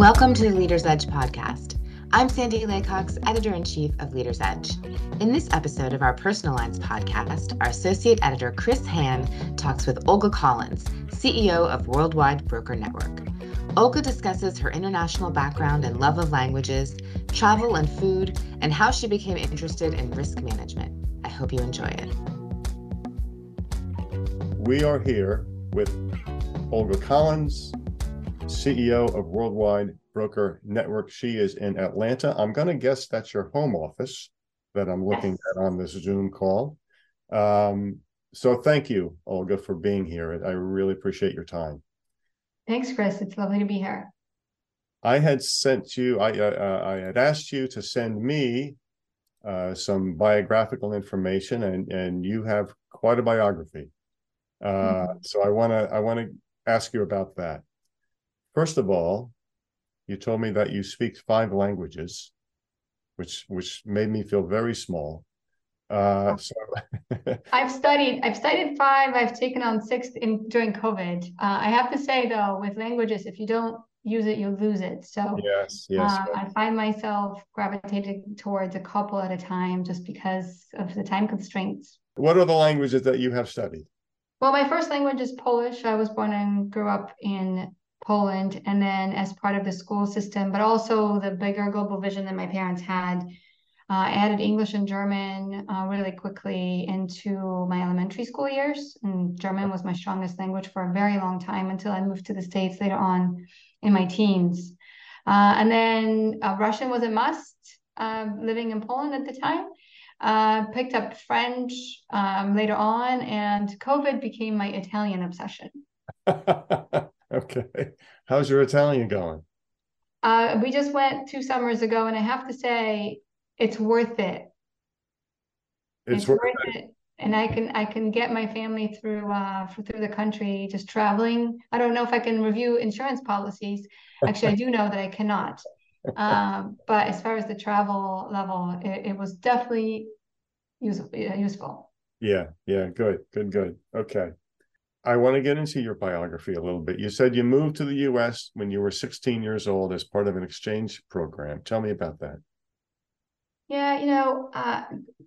Welcome to the Leader's Edge podcast. I'm Sandy Laycox, editor in chief of Leader's Edge. In this episode of our Personal Lines podcast, our associate editor Chris Han talks with Olga Collins, CEO of Worldwide Broker Network. Olga discusses her international background and love of languages, travel and food, and how she became interested in risk management. I hope you enjoy it. We are here with Olga Collins, CEO of Worldwide Broker Network. She is in Atlanta. I'm going to guess that's your home office that I'm looking yes. at on this Zoom call. Um, so thank you, Olga, for being here. I really appreciate your time. Thanks, Chris. It's lovely to be here. I had sent you, I, uh, I had asked you to send me uh, some biographical information, and and you have quite a biography. Uh, mm-hmm. So I want to I want to ask you about that. First of all, you told me that you speak five languages, which which made me feel very small. Uh, so I've studied I've studied five. I've taken on six in during COVID. Uh, I have to say though, with languages, if you don't use it, you lose it. So yes, yes, uh, I find myself gravitating towards a couple at a time just because of the time constraints. What are the languages that you have studied? Well, my first language is Polish. I was born and grew up in Poland, and then as part of the school system, but also the bigger global vision that my parents had. Uh, added English and German uh, really quickly into my elementary school years, and German was my strongest language for a very long time until I moved to the States later on in my teens. Uh, and then uh, Russian was a must, uh, living in Poland at the time. Uh, picked up French um, later on, and COVID became my Italian obsession. Okay. How's your Italian going? Uh, we just went two summers ago, and I have to say, it's worth it. It's, it's worth, it. it. And I can I can get my family through uh through the country just traveling. I don't know if I can review insurance policies. Actually, I do know that I cannot. Um, but as far as the travel level, it, it was definitely useful. Useful. Yeah. Yeah. Good. Good. Good. Okay. I want to get into your biography a little bit. You said you moved to the US when you were 16 years old as part of an exchange program. Tell me about that. Yeah, you know, uh,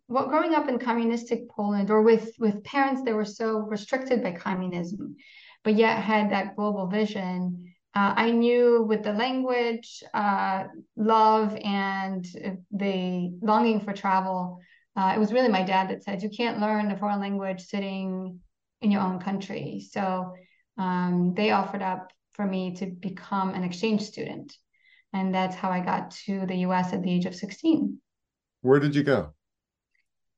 well, growing up in communistic Poland or with with parents that were so restricted by communism, but yet had that global vision. Uh, I knew with the language, uh, love, and the longing for travel, uh, it was really my dad that said, "You can't learn a foreign language sitting in your own country. So um, they offered up for me to become an exchange student. And that's how I got to the US at the age of 16. Where did you go?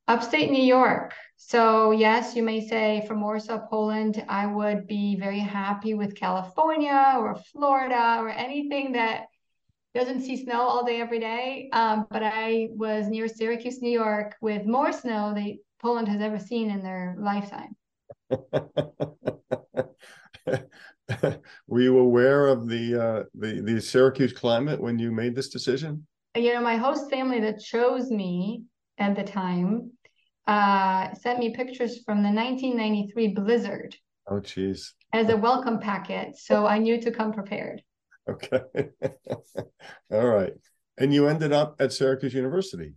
Upstate New York. So, yes, you may say from Warsaw, Poland, I would be very happy with California or Florida or anything that doesn't see snow all day, every day. Um, but I was near Syracuse, New York, with more snow than Poland has ever seen in their lifetime. Were you aware of the uh, the the Syracuse climate when you made this decision? You know, my host family that chose me at the time uh, sent me pictures from the 1993 blizzard. Oh, geez. As a welcome packet, so I knew to come prepared. Okay. All right. And you ended up at Syracuse University.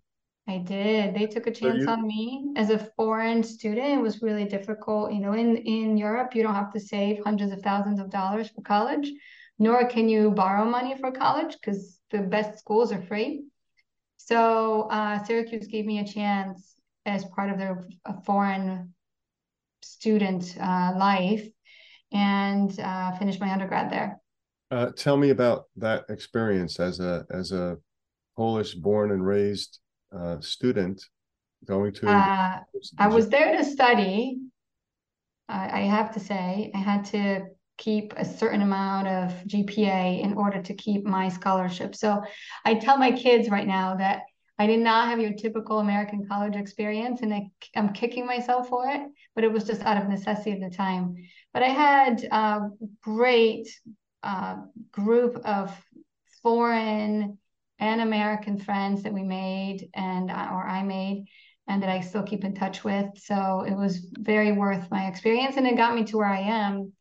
I did. They took a chance you, on me as a foreign student. It was really difficult. You know, in in Europe, you don't have to save hundreds of thousands of dollars for college, nor can you borrow money for college because the best schools are free. So uh, Syracuse gave me a chance as part of their foreign student uh, life, and uh, finished my undergrad there. Uh, tell me about that experience as a as a Polish born and raised uh, student going to? Uh, I was there to study. I, I have to say, I had to keep a certain amount of GPA in order to keep my scholarship. So I tell my kids right now that I did not have your typical American college experience, and I, am kicking myself for it. But it was just out of necessity at the time. But I had a great uh, group of foreign and American friends that we made and uh, or I made and that I still keep in touch with. So it was very worth my experience and it got me to where I am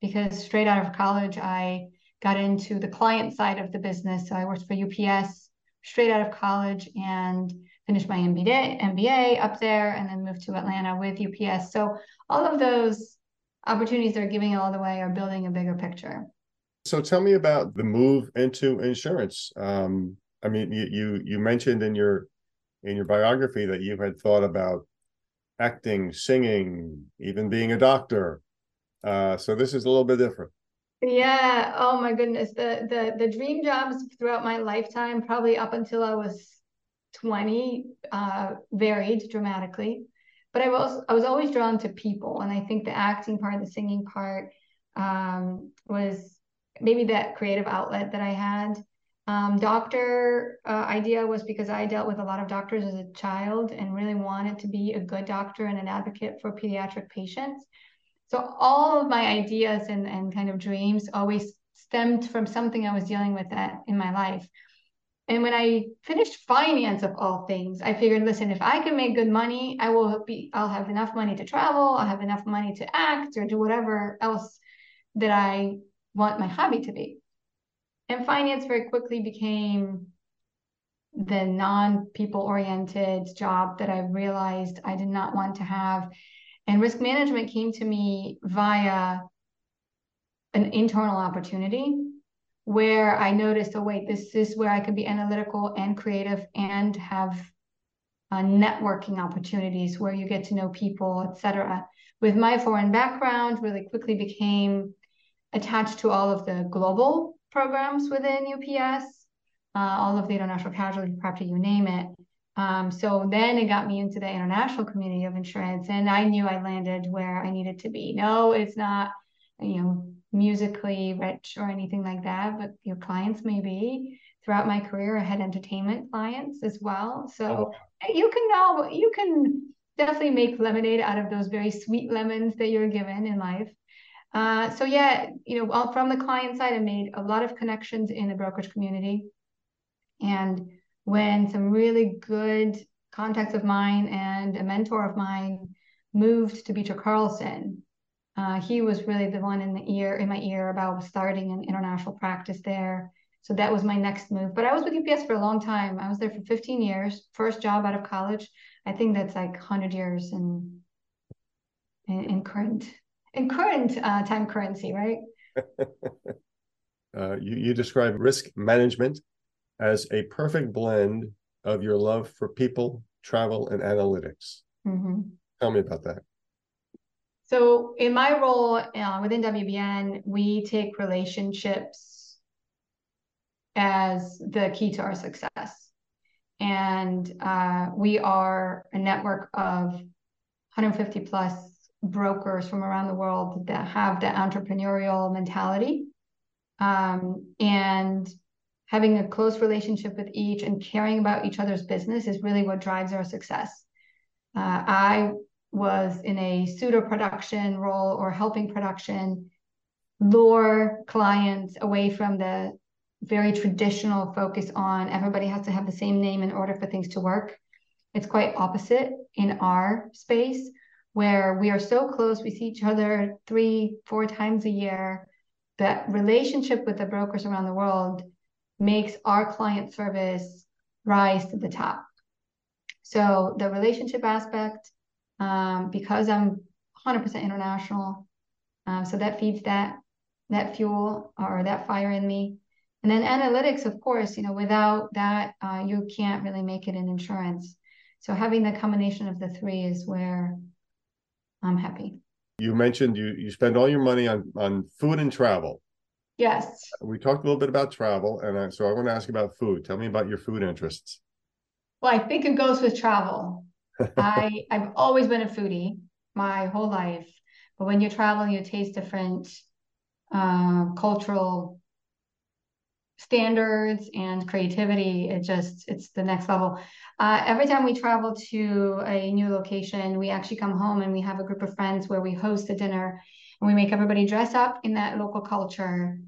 because straight out of college I got into the client side of the business. So I worked for UPS straight out of college and finished my MBA, MBA up there and then moved to Atlanta with UPS. So all of those opportunities they're giving all the way are building a bigger picture. So tell me about the move into insurance. Um, I mean, you, you you mentioned in your in your biography that you had thought about acting, singing, even being a doctor. Uh, so this is a little bit different. Yeah. Oh my goodness. The the the dream jobs throughout my lifetime, probably up until I was 20, uh, varied dramatically. But I was I was always drawn to people, and I think the acting part, the singing part, um, was maybe that creative outlet that I had. Um, doctor uh, idea was because I dealt with a lot of doctors as a child and really wanted to be a good doctor and an advocate for pediatric patients. So all of my ideas and, and kind of dreams always stemmed from something I was dealing with that in my life. And when I finished finance of all things, I figured, listen, if I can make good money, I will be, I'll have enough money to travel, I'll have enough money to act or do whatever else that I want my hobby to be. And finance very quickly became the non people oriented job that I realized I did not want to have. And risk management came to me via an internal opportunity where I noticed, oh, wait, this is where I can be analytical and creative and have uh, networking opportunities where you get to know people, etc. With my foreign background, really quickly became attached to all of the global programs within UPS, uh, all of the international casualty, property, you name it. Um, so then it got me into the international community of insurance, and I knew I landed where I needed to be. No, it's not, you know, musically rich or anything like that, but your clients may be. Throughout my career, I had entertainment clients as well. So oh. you can now you can definitely make lemonade out of those very sweet lemons that you're given in life. Uh, so yeah, you know, from the client side, I made a lot of connections in the brokerage community. And when some really good contacts of mine and a mentor of mine moved to Beecher Carlson, uh, he was really the one in the ear in my ear about starting an international practice there. So that was my next move. But I was with UPS for a long time. I was there for 15 years. First job out of college. I think that's like 100 years in in, in current in current uh, time currency, right? uh, you, you describe risk management as a perfect blend of your love for people, travel, and analytics. Mm-hmm. Tell me about that. So, in my role uh, within WBN, we take relationships as the key to our success. And uh, we are a network of 150 plus brokers from around the world that have the entrepreneurial mentality. Um, and having a close relationship with each and caring about each other's business is really what drives our success. Uh, I was in a pseudo production role or helping production lure clients away from the very traditional focus on everybody has to have the same name in order for things to work. It's quite opposite in our space where we are so close, we see each other three, four times a year. That relationship with the brokers around the world makes our client service rise to the top. So the relationship aspect, um, because I'm 100% international, um, so that feeds that that fuel or that fire in me. And then analytics, of course, you know, without that, uh, you can't really make it in insurance. So having the combination of the three is where I'm happy. You mentioned you you spend all your money on on food and travel. Yes. We talked a little bit about travel, and I, so I want to ask about food. Tell me about your food interests. Well, I think it goes with travel. I I've always been a foodie my whole life, but when you travel, you taste different uh, cultural standards and creativity it just it's the next level. Uh, every time we travel to a new location we actually come home and we have a group of friends where we host a dinner and we make everybody dress up in that local culture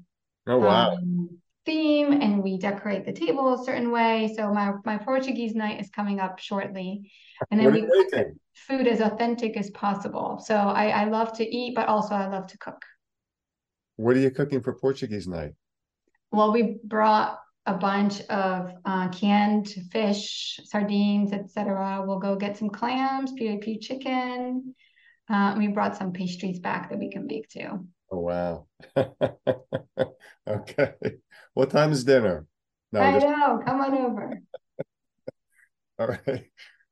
oh wow. um, theme and we decorate the table a certain way. So my my portuguese night is coming up shortly. And then we cook food as authentic as possible. So I, I love to eat but also i love to cook. What are you cooking for portuguese night well, we brought a bunch of uh, canned fish, sardines, etc. We'll go get some clams, POP chicken. Uh, we brought some pastries back that we can bake too. Oh wow. okay. What time is dinner? No, I just... know. Come on over. All right.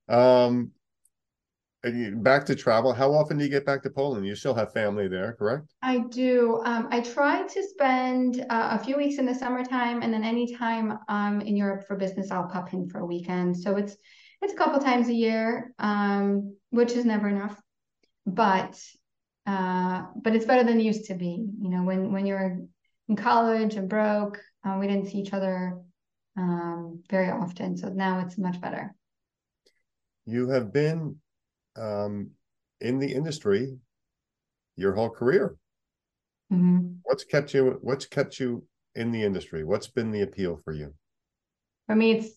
Um back to travel. How often do you get back to Poland? You still have family there, correct? I do. Um, I try to spend uh, a few weeks in the summertime, and then anytime I'm in Europe for business, I'll pop in for a weekend. So it's it's a couple times a year, um, which is never enough, but uh, but it's better than it used to be. You know, when when you're in college and broke, uh, we didn't see each other um, very often. So now it's much better. You have been um, in the industry your whole career. Mm-hmm. What's kept you? What's kept you in the industry? What's been the appeal for you? For me, it's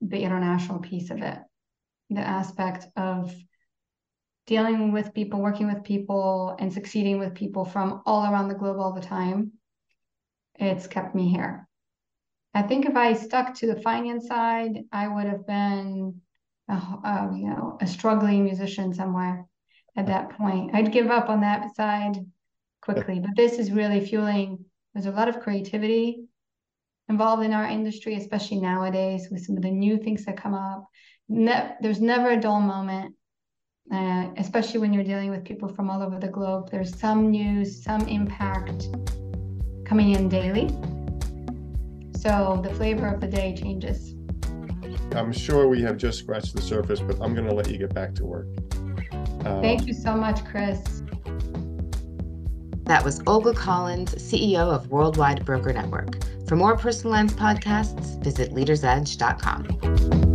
the international piece of it, the aspect of dealing with people, working with people, and succeeding with people from all around the globe all the time. It's kept me here. I think if I stuck to the finance side, I would have been a, a, you know a struggling musician somewhere at that point. I'd give up on that side quickly. But this is really fueling. There's a lot of creativity involved in our industry, especially nowadays with some of the new things that come up. Ne- there's never a dull moment, uh, especially when you're dealing with people from all over the globe. There's some news, some impact coming in daily. So the flavor of the day changes. I'm sure we have just scratched the surface, but I'm going to let you get back to work. Uh, Thank you so much, Chris. That was Olga Collins, CEO of Worldwide Broker Network. For more Personal Lines podcasts, visit leadersedge.com.